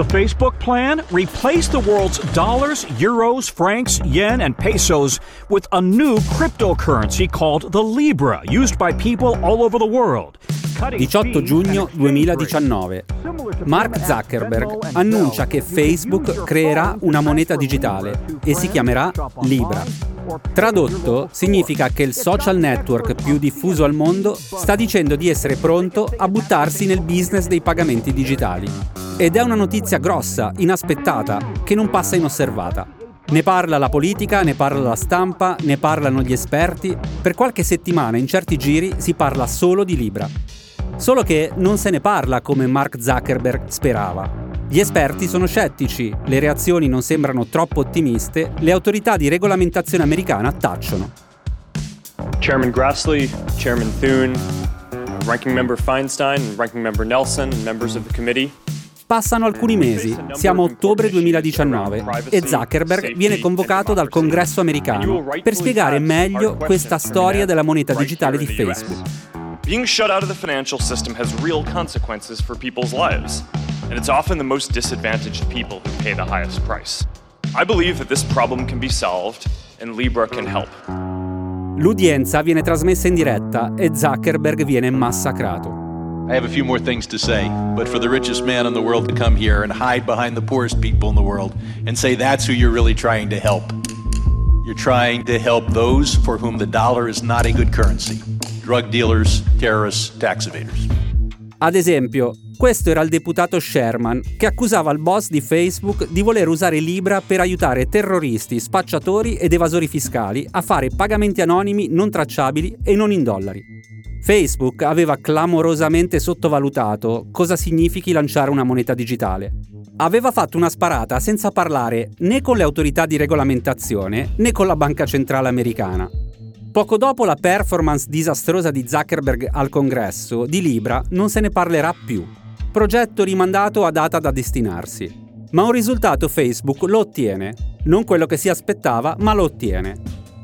The Facebook plan? Replace the world's dollars, euros, francs, yen, and pesos with a new cryptocurrency called the Libra, used by people all over the world. 18 giugno 2019. Mark Zuckerberg annuncia che Facebook creerà una moneta digitale e si chiamerà Libra. Tradotto significa che il social network più diffuso al mondo sta dicendo di essere pronto a buttarsi nel business dei pagamenti digitali. Ed è una notizia grossa, inaspettata, che non passa inosservata. Ne parla la politica, ne parla la stampa, ne parlano gli esperti. Per qualche settimana in certi giri si parla solo di Libra. Solo che non se ne parla come Mark Zuckerberg sperava. Gli esperti sono scettici, le reazioni non sembrano troppo ottimiste, le autorità di regolamentazione americana tacciono. Chairman Grassley, Chairman Thune, Ranking Member Feinstein, Ranking Member Nelson, members of the committee Passano alcuni mesi, siamo a ottobre 2019 e Zuckerberg viene convocato dal Congresso americano per spiegare meglio questa storia della moneta digitale di Facebook. Being shut out of the financial system has real consequences for people's lives, and it's often the most disadvantaged people who pay the highest price. I believe that this problem can be solved and Libra can help. L'udienza viene trasmessa in diretta e Zuckerberg viene massacrato. I have a few more things to say, but for the richest man in the world to come here and hide behind the poorest people in the world and say that's who you're really trying to help. You're trying to help those for whom the dollar is not a good currency drug dealers, terrorists, tax evaders. Ad esempio, questo era il deputato Sherman che accusava il boss di Facebook di voler usare Libra per aiutare terroristi, spacciatori ed evasori fiscali a fare pagamenti anonimi non tracciabili e non in dollari. Facebook aveva clamorosamente sottovalutato cosa significhi lanciare una moneta digitale. Aveva fatto una sparata senza parlare né con le autorità di regolamentazione né con la Banca Centrale Americana. Poco dopo la performance disastrosa di Zuckerberg al congresso, di Libra non se ne parlerà più. Progetto rimandato a data da destinarsi. Ma un risultato Facebook lo ottiene. Non quello che si aspettava, ma lo ottiene.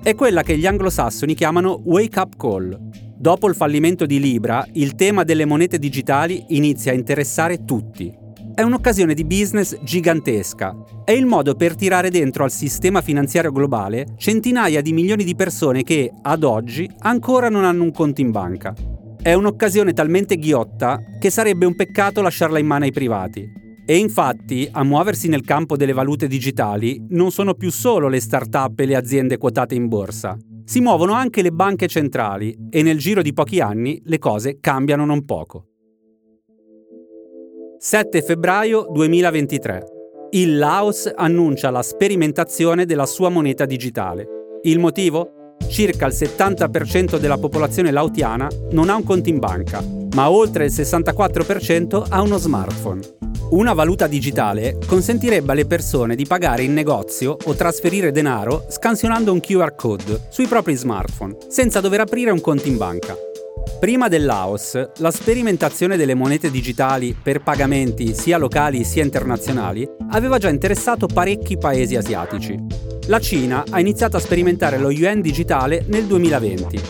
È quella che gli anglosassoni chiamano wake up call, Dopo il fallimento di Libra, il tema delle monete digitali inizia a interessare tutti. È un'occasione di business gigantesca. È il modo per tirare dentro al sistema finanziario globale centinaia di milioni di persone che, ad oggi, ancora non hanno un conto in banca. È un'occasione talmente ghiotta che sarebbe un peccato lasciarla in mano ai privati. E infatti, a muoversi nel campo delle valute digitali non sono più solo le start-up e le aziende quotate in borsa si muovono anche le banche centrali e nel giro di pochi anni le cose cambiano non poco. 7 febbraio 2023. Il Laos annuncia la sperimentazione della sua moneta digitale. Il motivo? Circa il 70% della popolazione laotiana non ha un conto in banca, ma oltre il 64% ha uno smartphone. Una valuta digitale consentirebbe alle persone di pagare in negozio o trasferire denaro scansionando un QR code sui propri smartphone, senza dover aprire un conto in banca. Prima del Laos, la sperimentazione delle monete digitali per pagamenti sia locali sia internazionali aveva già interessato parecchi paesi asiatici. La Cina ha iniziato a sperimentare lo yuan digitale nel 2020.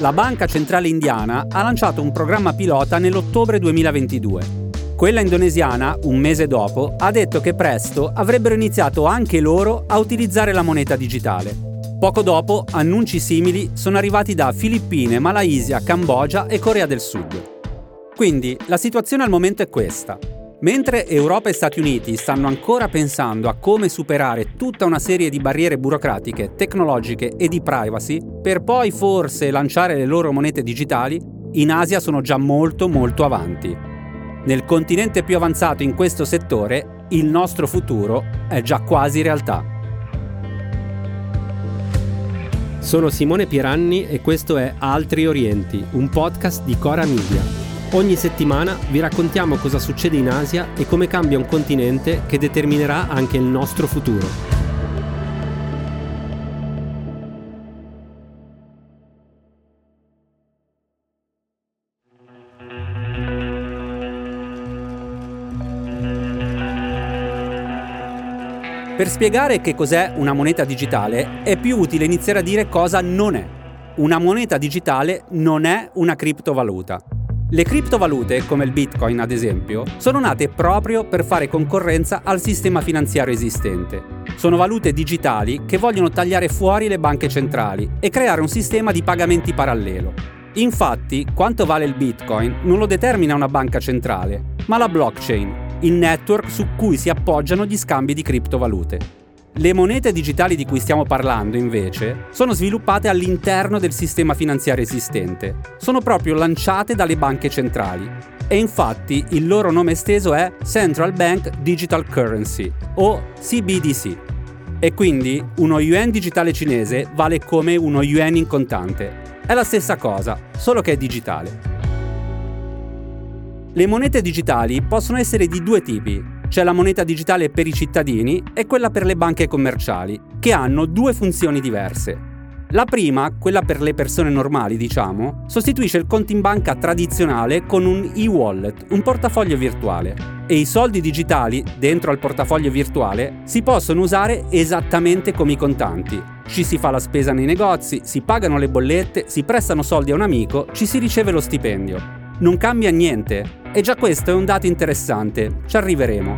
La Banca Centrale Indiana ha lanciato un programma pilota nell'ottobre 2022 quella indonesiana, un mese dopo, ha detto che presto avrebbero iniziato anche loro a utilizzare la moneta digitale. Poco dopo, annunci simili sono arrivati da Filippine, Malaysia, Cambogia e Corea del Sud. Quindi la situazione al momento è questa. Mentre Europa e Stati Uniti stanno ancora pensando a come superare tutta una serie di barriere burocratiche, tecnologiche e di privacy, per poi forse lanciare le loro monete digitali, in Asia sono già molto molto avanti. Nel continente più avanzato in questo settore, il nostro futuro è già quasi realtà. Sono Simone Pieranni e questo è Altri Orienti, un podcast di Cora Media. Ogni settimana vi raccontiamo cosa succede in Asia e come cambia un continente che determinerà anche il nostro futuro. Per spiegare che cos'è una moneta digitale è più utile iniziare a dire cosa non è. Una moneta digitale non è una criptovaluta. Le criptovalute, come il Bitcoin ad esempio, sono nate proprio per fare concorrenza al sistema finanziario esistente. Sono valute digitali che vogliono tagliare fuori le banche centrali e creare un sistema di pagamenti parallelo. Infatti, quanto vale il Bitcoin non lo determina una banca centrale, ma la blockchain, il network su cui si appoggiano gli scambi di criptovalute. Le monete digitali di cui stiamo parlando, invece, sono sviluppate all'interno del sistema finanziario esistente. Sono proprio lanciate dalle banche centrali. E infatti il loro nome esteso è Central Bank Digital Currency, o CBDC. E quindi uno yuan digitale cinese vale come uno yuan in contante. È la stessa cosa, solo che è digitale. Le monete digitali possono essere di due tipi, c'è la moneta digitale per i cittadini e quella per le banche commerciali, che hanno due funzioni diverse. La prima, quella per le persone normali, diciamo, sostituisce il conto in banca tradizionale con un e-wallet, un portafoglio virtuale. E i soldi digitali, dentro al portafoglio virtuale, si possono usare esattamente come i contanti. Ci si fa la spesa nei negozi, si pagano le bollette, si prestano soldi a un amico, ci si riceve lo stipendio. Non cambia niente, e già questo è un dato interessante, ci arriveremo.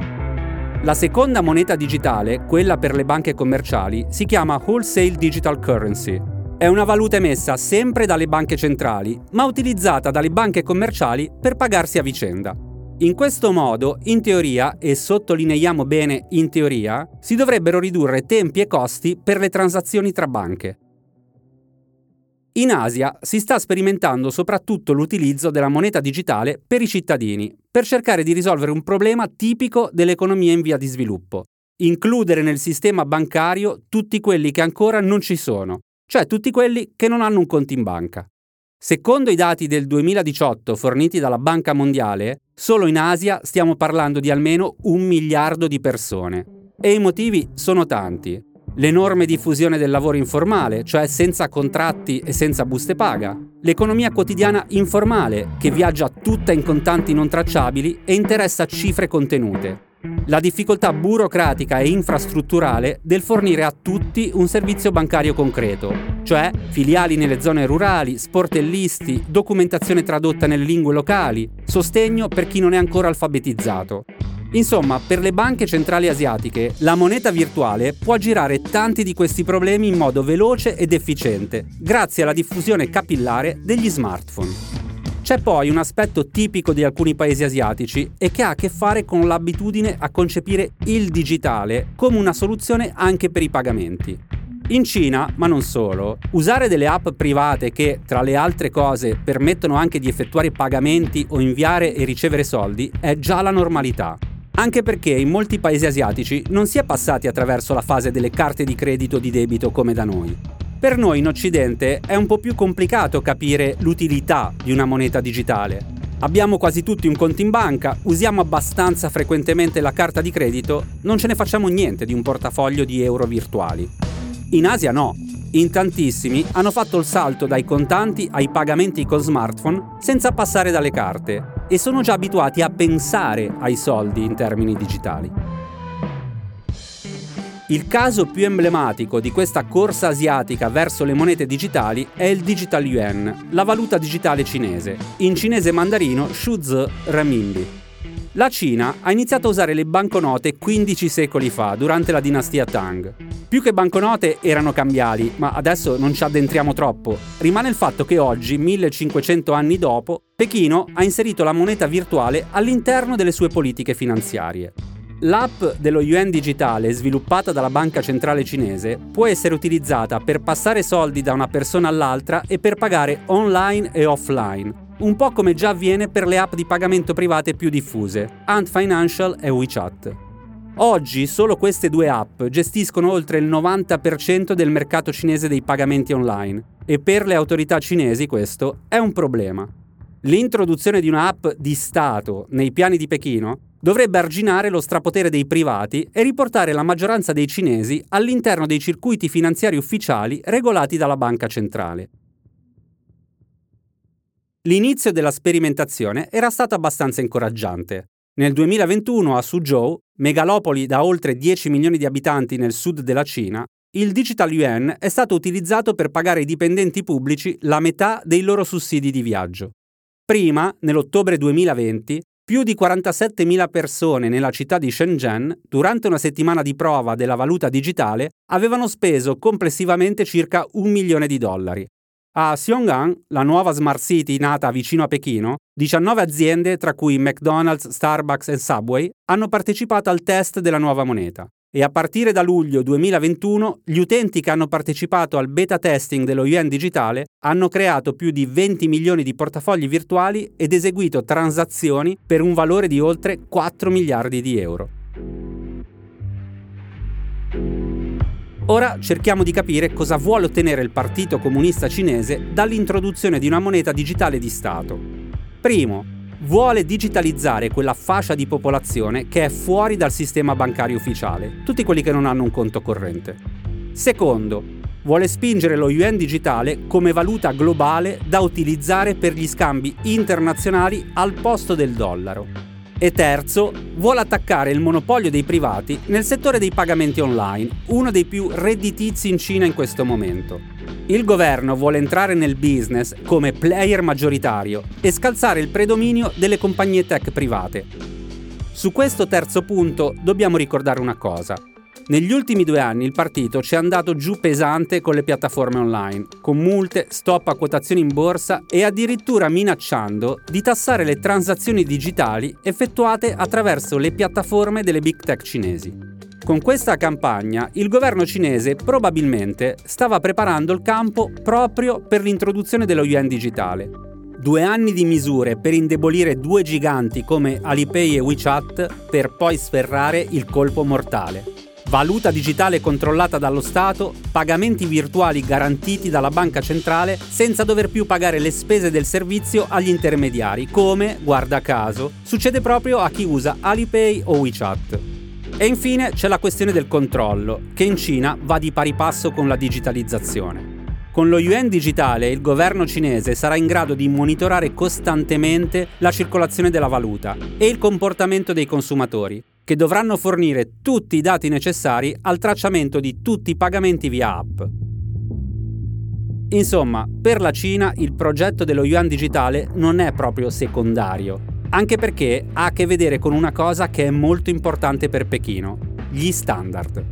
La seconda moneta digitale, quella per le banche commerciali, si chiama Wholesale Digital Currency. È una valuta emessa sempre dalle banche centrali, ma utilizzata dalle banche commerciali per pagarsi a vicenda. In questo modo, in teoria, e sottolineiamo bene in teoria, si dovrebbero ridurre tempi e costi per le transazioni tra banche. In Asia si sta sperimentando soprattutto l'utilizzo della moneta digitale per i cittadini, per cercare di risolvere un problema tipico dell'economia in via di sviluppo, includere nel sistema bancario tutti quelli che ancora non ci sono, cioè tutti quelli che non hanno un conto in banca. Secondo i dati del 2018 forniti dalla Banca Mondiale, solo in Asia stiamo parlando di almeno un miliardo di persone. E i motivi sono tanti l'enorme diffusione del lavoro informale, cioè senza contratti e senza buste paga, l'economia quotidiana informale, che viaggia tutta in contanti non tracciabili e interessa cifre contenute, la difficoltà burocratica e infrastrutturale del fornire a tutti un servizio bancario concreto, cioè filiali nelle zone rurali, sportellisti, documentazione tradotta nelle lingue locali, sostegno per chi non è ancora alfabetizzato. Insomma, per le banche centrali asiatiche, la moneta virtuale può girare tanti di questi problemi in modo veloce ed efficiente, grazie alla diffusione capillare degli smartphone. C'è poi un aspetto tipico di alcuni paesi asiatici e che ha a che fare con l'abitudine a concepire il digitale come una soluzione anche per i pagamenti. In Cina, ma non solo, usare delle app private che, tra le altre cose, permettono anche di effettuare pagamenti o inviare e ricevere soldi è già la normalità anche perché in molti paesi asiatici non si è passati attraverso la fase delle carte di credito di debito come da noi. Per noi in Occidente è un po' più complicato capire l'utilità di una moneta digitale. Abbiamo quasi tutti un conto in banca, usiamo abbastanza frequentemente la carta di credito, non ce ne facciamo niente di un portafoglio di euro virtuali. In Asia no. In tantissimi hanno fatto il salto dai contanti ai pagamenti con smartphone senza passare dalle carte e sono già abituati a pensare ai soldi in termini digitali. Il caso più emblematico di questa corsa asiatica verso le monete digitali è il Digital Yuan, la valuta digitale cinese, in cinese mandarino Shuzi Renminbi. La Cina ha iniziato a usare le banconote 15 secoli fa, durante la dinastia Tang. Più che banconote erano cambiali, ma adesso non ci addentriamo troppo. Rimane il fatto che oggi, 1500 anni dopo, Pechino ha inserito la moneta virtuale all'interno delle sue politiche finanziarie. L'app dello yuan digitale sviluppata dalla banca centrale cinese può essere utilizzata per passare soldi da una persona all'altra e per pagare online e offline, un po' come già avviene per le app di pagamento private più diffuse, Ant Financial e WeChat. Oggi solo queste due app gestiscono oltre il 90% del mercato cinese dei pagamenti online e per le autorità cinesi questo è un problema. L'introduzione di un'app di Stato nei piani di Pechino dovrebbe arginare lo strapotere dei privati e riportare la maggioranza dei cinesi all'interno dei circuiti finanziari ufficiali regolati dalla banca centrale. L'inizio della sperimentazione era stato abbastanza incoraggiante. Nel 2021 a Suzhou, megalopoli da oltre 10 milioni di abitanti nel sud della Cina, il Digital Yuan è stato utilizzato per pagare ai dipendenti pubblici la metà dei loro sussidi di viaggio. Prima, nell'ottobre 2020, più di 47.000 persone nella città di Shenzhen, durante una settimana di prova della valuta digitale, avevano speso complessivamente circa un milione di dollari. A Xiong'an, la nuova smart city nata vicino a Pechino, 19 aziende, tra cui McDonald's, Starbucks e Subway, hanno partecipato al test della nuova moneta e a partire da luglio 2021 gli utenti che hanno partecipato al beta testing dello yuan digitale hanno creato più di 20 milioni di portafogli virtuali ed eseguito transazioni per un valore di oltre 4 miliardi di euro. Ora cerchiamo di capire cosa vuole ottenere il Partito Comunista Cinese dall'introduzione di una moneta digitale di Stato. Primo, vuole digitalizzare quella fascia di popolazione che è fuori dal sistema bancario ufficiale, tutti quelli che non hanno un conto corrente. Secondo, vuole spingere lo yuan digitale come valuta globale da utilizzare per gli scambi internazionali al posto del dollaro. E terzo, vuole attaccare il monopolio dei privati nel settore dei pagamenti online, uno dei più redditizi in Cina in questo momento. Il governo vuole entrare nel business come player maggioritario e scalzare il predominio delle compagnie tech private. Su questo terzo punto dobbiamo ricordare una cosa. Negli ultimi due anni il partito ci è andato giù pesante con le piattaforme online, con multe, stop a quotazioni in borsa e addirittura minacciando di tassare le transazioni digitali effettuate attraverso le piattaforme delle big tech cinesi. Con questa campagna il governo cinese probabilmente stava preparando il campo proprio per l'introduzione dello yuan digitale. Due anni di misure per indebolire due giganti come Alipay e WeChat per poi sferrare il colpo mortale valuta digitale controllata dallo Stato, pagamenti virtuali garantiti dalla banca centrale senza dover più pagare le spese del servizio agli intermediari, come, guarda caso, succede proprio a chi usa Alipay o WeChat. E infine c'è la questione del controllo, che in Cina va di pari passo con la digitalizzazione. Con lo yuan digitale il governo cinese sarà in grado di monitorare costantemente la circolazione della valuta e il comportamento dei consumatori, che dovranno fornire tutti i dati necessari al tracciamento di tutti i pagamenti via app. Insomma, per la Cina il progetto dello yuan digitale non è proprio secondario, anche perché ha a che vedere con una cosa che è molto importante per Pechino, gli standard.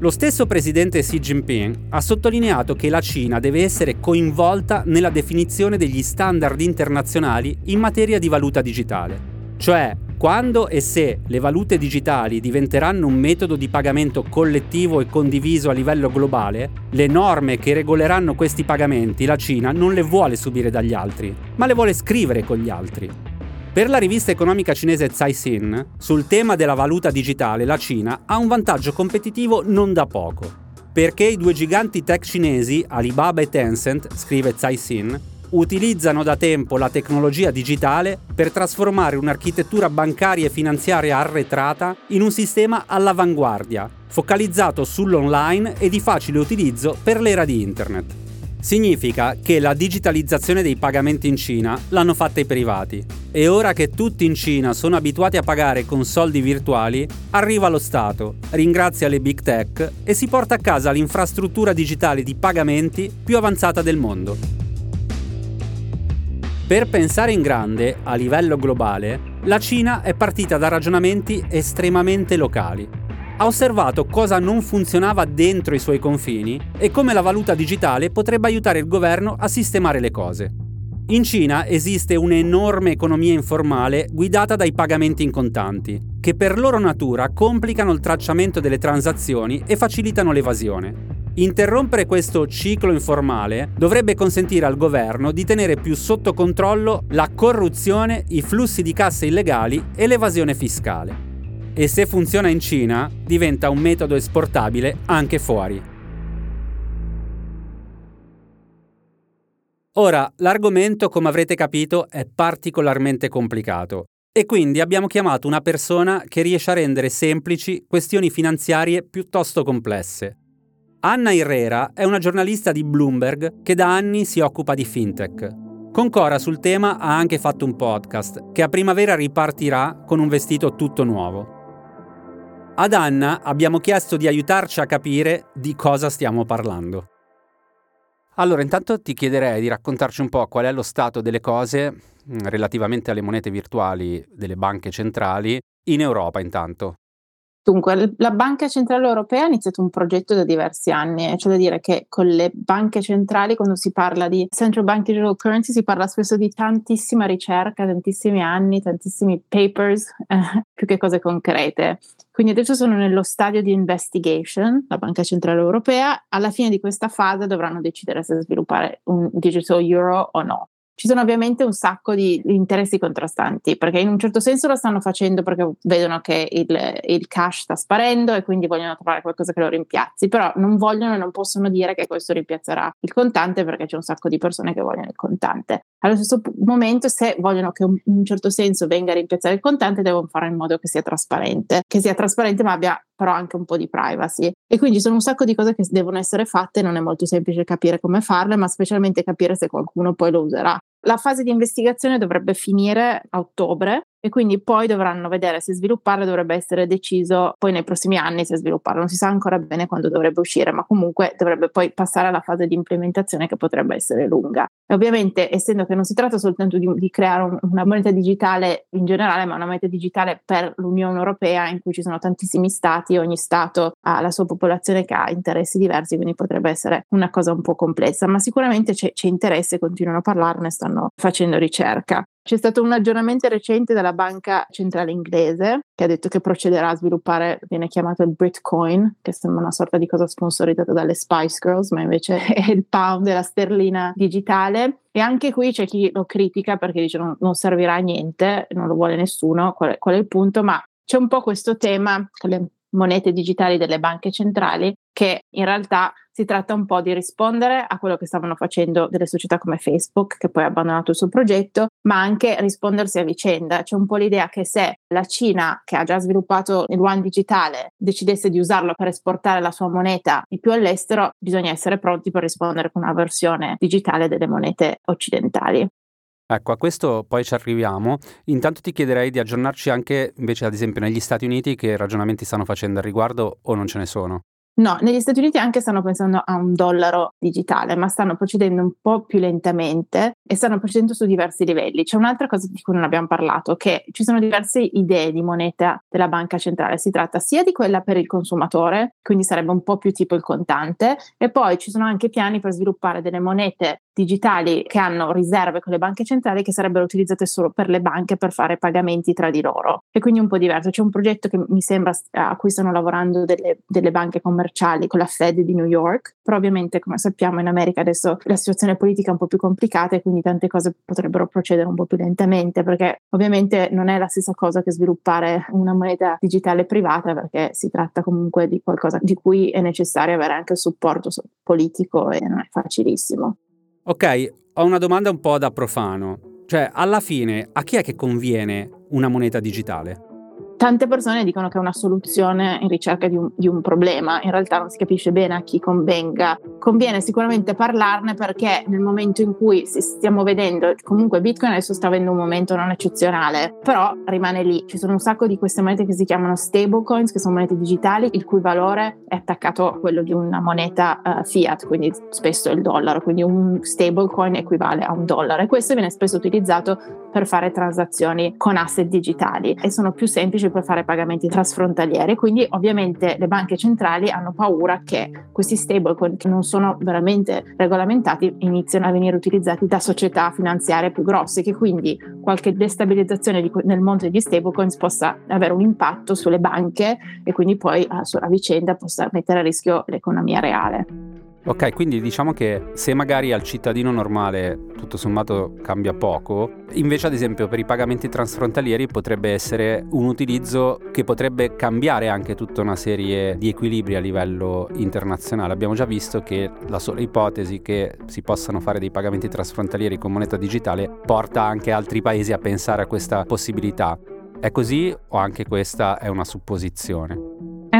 Lo stesso presidente Xi Jinping ha sottolineato che la Cina deve essere coinvolta nella definizione degli standard internazionali in materia di valuta digitale, cioè quando e se le valute digitali diventeranno un metodo di pagamento collettivo e condiviso a livello globale, le norme che regoleranno questi pagamenti la Cina non le vuole subire dagli altri, ma le vuole scrivere con gli altri. Per la rivista economica cinese Caixin, sul tema della valuta digitale la Cina ha un vantaggio competitivo non da poco. Perché i due giganti tech cinesi, Alibaba e Tencent, scrive Caixin, utilizzano da tempo la tecnologia digitale per trasformare un'architettura bancaria e finanziaria arretrata in un sistema all'avanguardia, focalizzato sull'online e di facile utilizzo per l'era di Internet. Significa che la digitalizzazione dei pagamenti in Cina l'hanno fatta i privati e ora che tutti in Cina sono abituati a pagare con soldi virtuali, arriva lo Stato, ringrazia le big tech e si porta a casa l'infrastruttura digitale di pagamenti più avanzata del mondo. Per pensare in grande, a livello globale, la Cina è partita da ragionamenti estremamente locali. Ha osservato cosa non funzionava dentro i suoi confini e come la valuta digitale potrebbe aiutare il governo a sistemare le cose. In Cina esiste un'enorme economia informale guidata dai pagamenti in contanti, che per loro natura complicano il tracciamento delle transazioni e facilitano l'evasione. Interrompere questo ciclo informale dovrebbe consentire al governo di tenere più sotto controllo la corruzione, i flussi di casse illegali e l'evasione fiscale. E se funziona in Cina, diventa un metodo esportabile anche fuori. Ora, l'argomento, come avrete capito, è particolarmente complicato e quindi abbiamo chiamato una persona che riesce a rendere semplici questioni finanziarie piuttosto complesse. Anna Herrera è una giornalista di Bloomberg che da anni si occupa di fintech. Con Cora sul tema ha anche fatto un podcast che a primavera ripartirà con un vestito tutto nuovo. Ad Anna abbiamo chiesto di aiutarci a capire di cosa stiamo parlando. Allora, intanto ti chiederei di raccontarci un po' qual è lo stato delle cose mm, relativamente alle monete virtuali delle banche centrali in Europa intanto. Dunque, la Banca Centrale Europea ha iniziato un progetto da diversi anni, cioè da dire che con le banche centrali, quando si parla di Central Bank Digital Currency, si parla spesso di tantissima ricerca, tantissimi anni, tantissimi papers, eh, più che cose concrete. Quindi adesso sono nello stadio di investigation, la Banca Centrale Europea, alla fine di questa fase dovranno decidere se sviluppare un digital euro o no ci sono ovviamente un sacco di interessi contrastanti, perché in un certo senso lo stanno facendo perché vedono che il, il, cash sta sparendo e quindi vogliono trovare qualcosa che lo rimpiazzi, però non vogliono e non possono dire che questo rimpiazzerà il contante perché c'è un sacco di persone che vogliono il contante. Allo stesso momento, se vogliono che in un certo senso venga a rimpiazzare il contante, devono fare in modo che sia trasparente, che sia trasparente ma abbia però anche un po' di privacy. E quindi sono un sacco di cose che devono essere fatte, non è molto semplice capire come farle, ma specialmente capire se qualcuno poi lo userà. La fase di investigazione dovrebbe finire a ottobre e quindi poi dovranno vedere se svilupparlo dovrebbe essere deciso poi nei prossimi anni se svilupparlo. Non si sa ancora bene quando dovrebbe uscire ma comunque dovrebbe poi passare alla fase di implementazione che potrebbe essere lunga. E ovviamente essendo che non si tratta soltanto di, di creare un, una moneta digitale in generale ma una moneta digitale per l'Unione Europea in cui ci sono tantissimi stati ogni stato ha la sua popolazione che ha interessi diversi quindi potrebbe essere una cosa un po' complessa. Ma sicuramente c'è, c'è interesse continuano a parlarne stanno facendo ricerca c'è stato un aggiornamento recente dalla banca centrale inglese che ha detto che procederà a sviluppare, viene chiamato il Britcoin, che sembra una sorta di cosa sponsorizzata dalle Spice Girls, ma invece è il pound della sterlina digitale. E anche qui c'è chi lo critica perché dice non, non servirà a niente, non lo vuole nessuno, qual è, qual è il punto, ma c'è un po' questo tema con le monete digitali delle banche centrali che in realtà si tratta un po' di rispondere a quello che stavano facendo delle società come Facebook, che poi ha abbandonato il suo progetto, ma anche rispondersi a vicenda. C'è un po' l'idea che se la Cina, che ha già sviluppato il yuan digitale, decidesse di usarlo per esportare la sua moneta di più all'estero, bisogna essere pronti per rispondere con una versione digitale delle monete occidentali. Ecco, a questo poi ci arriviamo. Intanto ti chiederei di aggiornarci anche invece ad esempio negli Stati Uniti che ragionamenti stanno facendo al riguardo o non ce ne sono? No, negli Stati Uniti anche stanno pensando a un dollaro digitale, ma stanno procedendo un po' più lentamente e stanno procedendo su diversi livelli. C'è un'altra cosa di cui non abbiamo parlato, che ci sono diverse idee di moneta della banca centrale. Si tratta sia di quella per il consumatore, quindi sarebbe un po' più tipo il contante, e poi ci sono anche piani per sviluppare delle monete digitali che hanno riserve con le banche centrali che sarebbero utilizzate solo per le banche per fare pagamenti tra di loro. E quindi un po' diverso. C'è un progetto che mi sembra a cui stanno lavorando delle, delle banche commerciali con la Fed di New York, però ovviamente come sappiamo in America adesso la situazione politica è un po' più complicata e quindi tante cose potrebbero procedere un po' più lentamente perché ovviamente non è la stessa cosa che sviluppare una moneta digitale privata perché si tratta comunque di qualcosa di cui è necessario avere anche il supporto politico e non è facilissimo. Ok, ho una domanda un po' da profano. Cioè, alla fine, a chi è che conviene una moneta digitale? Tante persone dicono che è una soluzione in ricerca di un, di un, problema, in realtà non si capisce bene a chi convenga. Conviene sicuramente parlarne perché nel momento in cui stiamo vedendo, comunque Bitcoin adesso sta avendo un momento non eccezionale, però rimane lì. Ci sono un sacco di queste monete che si chiamano stablecoins, che sono monete digitali, il cui valore è attaccato a quello di una moneta uh, fiat, quindi spesso il dollaro, quindi un stablecoin equivale a un dollaro e questo viene spesso utilizzato per fare transazioni con asset digitali e sono più semplici per fare pagamenti trasfrontalieri, quindi ovviamente le banche centrali hanno paura che questi stablecoin che non sono veramente regolamentati iniziano a venire utilizzati da società finanziarie più grosse, che quindi qualche destabilizzazione nel mondo degli stablecoins possa avere un impatto sulle banche e quindi poi a, a vicenda possa mettere a rischio l'economia reale. Ok, quindi diciamo che se magari al cittadino normale tutto sommato cambia poco, invece ad esempio per i pagamenti transfrontalieri potrebbe essere un utilizzo che potrebbe cambiare anche tutta una serie di equilibri a livello internazionale. Abbiamo già visto che la sola ipotesi che si possano fare dei pagamenti transfrontalieri con moneta digitale porta anche altri paesi a pensare a questa possibilità. È così o anche questa è una supposizione?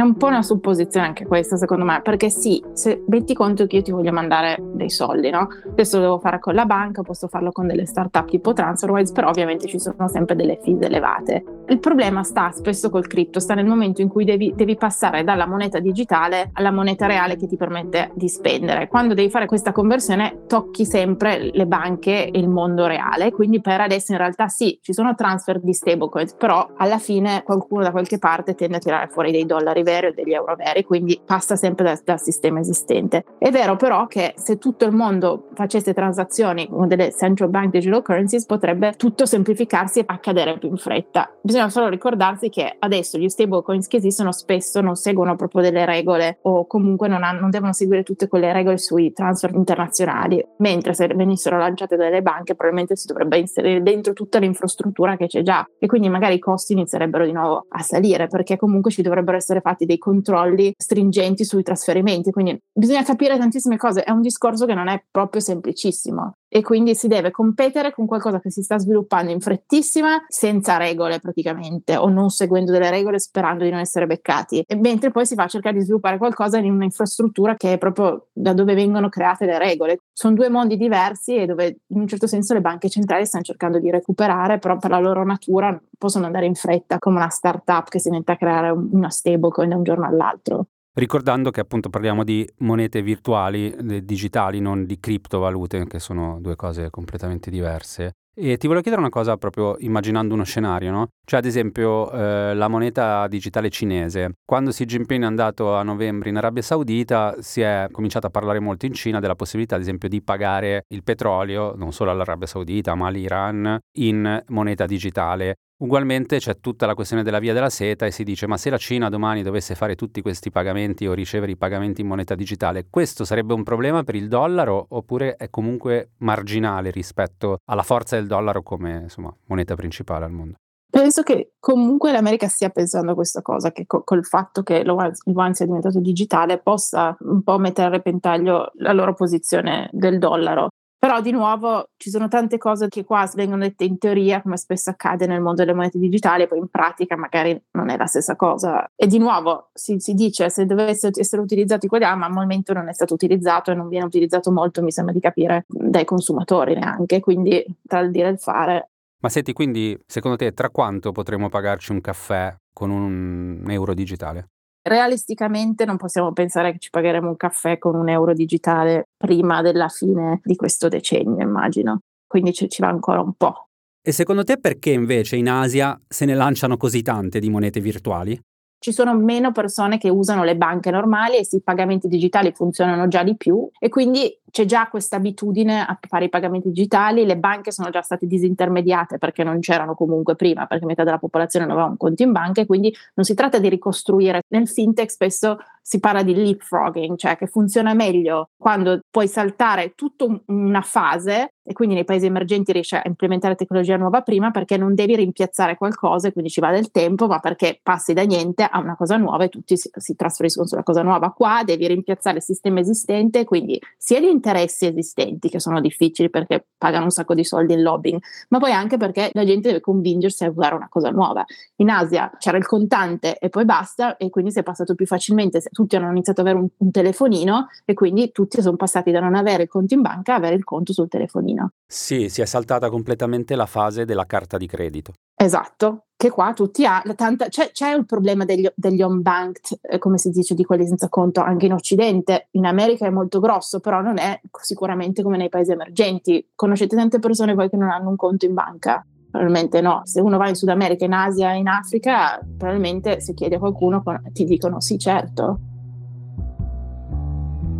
Un po' una supposizione anche questa, secondo me, perché sì, se metti conto che io ti voglio mandare dei soldi, no? Questo lo devo fare con la banca, posso farlo con delle startup tipo TransferWise, però ovviamente ci sono sempre delle fees elevate. Il problema sta spesso col cripto, sta nel momento in cui devi, devi passare dalla moneta digitale alla moneta reale che ti permette di spendere. Quando devi fare questa conversione tocchi sempre le banche e il mondo reale, quindi per adesso in realtà sì, ci sono transfer di stablecoins, però alla fine qualcuno da qualche parte tende a tirare fuori dei dollari veri o degli euro veri, quindi passa sempre dal, dal sistema esistente. È vero però che se tutto il mondo facesse transazioni con delle central bank digital currencies potrebbe tutto semplificarsi e accadere più in fretta. Bisogna solo ricordarsi che adesso gli stablecoins che esistono spesso non seguono proprio delle regole o comunque non, hanno, non devono seguire tutte quelle regole sui transfer internazionali, mentre se venissero lanciate dalle banche probabilmente si dovrebbe inserire dentro tutta l'infrastruttura che c'è già e quindi magari i costi inizierebbero di nuovo a salire perché comunque ci dovrebbero essere fatti dei controlli stringenti sui trasferimenti, quindi bisogna capire tantissime cose, è un discorso che non è proprio semplicissimo e quindi si deve competere con qualcosa che si sta sviluppando in frettissima, senza regole praticamente, o non seguendo delle regole sperando di non essere beccati, e mentre poi si fa cercare di sviluppare qualcosa in un'infrastruttura che è proprio da dove vengono create le regole. Sono due mondi diversi e dove in un certo senso le banche centrali stanno cercando di recuperare, però per la loro natura possono andare in fretta come una startup che si mette a creare una stablecoin da un giorno all'altro. Ricordando che appunto parliamo di monete virtuali, digitali, non di criptovalute, che sono due cose completamente diverse. E ti volevo chiedere una cosa proprio immaginando uno scenario, no? Cioè ad esempio eh, la moneta digitale cinese. Quando Xi Jinping è andato a novembre in Arabia Saudita si è cominciato a parlare molto in Cina della possibilità ad esempio di pagare il petrolio, non solo all'Arabia Saudita ma all'Iran, in moneta digitale. Ugualmente c'è tutta la questione della via della seta e si dice ma se la Cina domani dovesse fare tutti questi pagamenti o ricevere i pagamenti in moneta digitale, questo sarebbe un problema per il dollaro oppure è comunque marginale rispetto alla forza del dollaro come insomma, moneta principale al mondo? Penso che comunque l'America stia pensando a questa cosa, che co- col fatto che il yuan sia diventato digitale possa un po' mettere a repentaglio la loro posizione del dollaro. Però di nuovo ci sono tante cose che qua vengono dette in teoria, come spesso accade nel mondo delle monete digitali, poi in pratica magari non è la stessa cosa. E di nuovo si, si dice se dovesse essere utilizzato quella, ma al momento non è stato utilizzato e non viene utilizzato molto, mi sembra di capire, dai consumatori neanche. Quindi tra il dire e il fare. Ma senti, quindi secondo te tra quanto potremo pagarci un caffè con un euro digitale? Realisticamente non possiamo pensare che ci pagheremo un caffè con un euro digitale prima della fine di questo decennio, immagino. Quindi ci, ci va ancora un po'. E secondo te perché invece in Asia se ne lanciano così tante di monete virtuali? Ci sono meno persone che usano le banche normali e i pagamenti digitali funzionano già di più e quindi c'è già questa abitudine a fare i pagamenti digitali, le banche sono già state disintermediate perché non c'erano comunque prima, perché metà della popolazione non aveva un conto in banca e quindi non si tratta di ricostruire. Nel fintech spesso si parla di leapfrogging, cioè che funziona meglio quando puoi saltare tutta una fase e quindi nei paesi emergenti riesci a implementare tecnologia nuova prima perché non devi rimpiazzare qualcosa e quindi ci va del tempo, ma perché passi da niente a una cosa nuova e tutti si, si trasferiscono sulla cosa nuova. Qua devi rimpiazzare il sistema esistente, quindi sia gli interessi esistenti che sono difficili perché pagano un sacco di soldi in lobbying, ma poi anche perché la gente deve convincersi a usare una cosa nuova. In Asia c'era il contante e poi basta e quindi si è passato più facilmente, tutti hanno iniziato ad avere un, un telefonino e quindi tutti sono passati da non avere il conto in banca a avere il conto sul telefonino. Sì, si è saltata completamente la fase della carta di credito. Esatto, che qua tutti hanno, tanta, c'è, c'è, il problema degli, degli on-banked, eh, come si dice, di quelli senza conto anche in Occidente, in America è molto grosso, però non è sicuramente come nei paesi emergenti. Conoscete tante persone poi che non hanno un conto in banca? Probabilmente no. Se uno va in Sud America, in Asia, in Africa, probabilmente se chiede a qualcuno ti dicono sì, certo.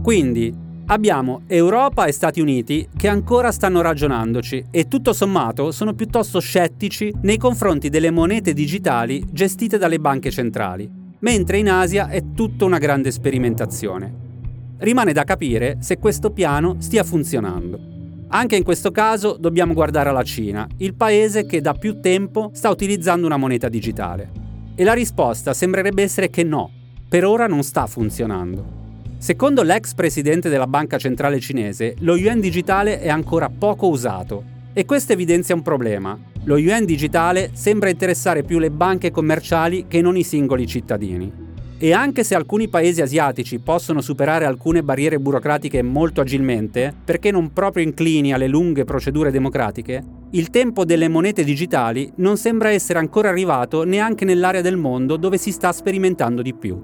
Quindi Abbiamo Europa e Stati Uniti che ancora stanno ragionandoci e tutto sommato sono piuttosto scettici nei confronti delle monete digitali gestite dalle banche centrali, mentre in Asia è tutta una grande sperimentazione. Rimane da capire se questo piano stia funzionando. Anche in questo caso dobbiamo guardare alla Cina, il paese che da più tempo sta utilizzando una moneta digitale. E la risposta sembrerebbe essere che no, per ora non sta funzionando. Secondo l'ex presidente della banca centrale cinese, lo yuan digitale è ancora poco usato. E questo evidenzia un problema. Lo yuan digitale sembra interessare più le banche commerciali che non i singoli cittadini. E anche se alcuni paesi asiatici possono superare alcune barriere burocratiche molto agilmente, perché non proprio inclini alle lunghe procedure democratiche, il tempo delle monete digitali non sembra essere ancora arrivato neanche nell'area del mondo dove si sta sperimentando di più.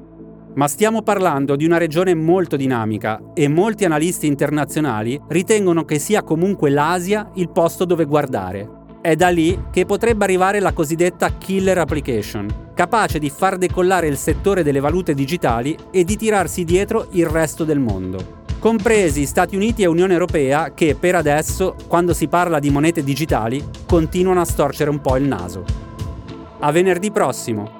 Ma stiamo parlando di una regione molto dinamica e molti analisti internazionali ritengono che sia comunque l'Asia il posto dove guardare. È da lì che potrebbe arrivare la cosiddetta killer application, capace di far decollare il settore delle valute digitali e di tirarsi dietro il resto del mondo. Compresi Stati Uniti e Unione Europea che per adesso, quando si parla di monete digitali, continuano a storcere un po' il naso. A venerdì prossimo!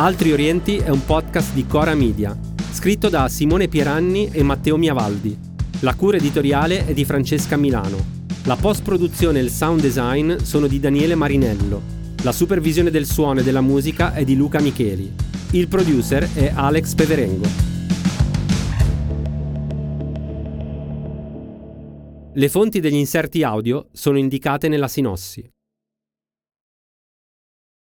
Altri Orienti è un podcast di Cora Media, scritto da Simone Pieranni e Matteo Miavaldi. La cura editoriale è di Francesca Milano. La post-produzione e il sound design sono di Daniele Marinello. La supervisione del suono e della musica è di Luca Micheli. Il producer è Alex Peverengo. Le fonti degli inserti audio sono indicate nella sinossi.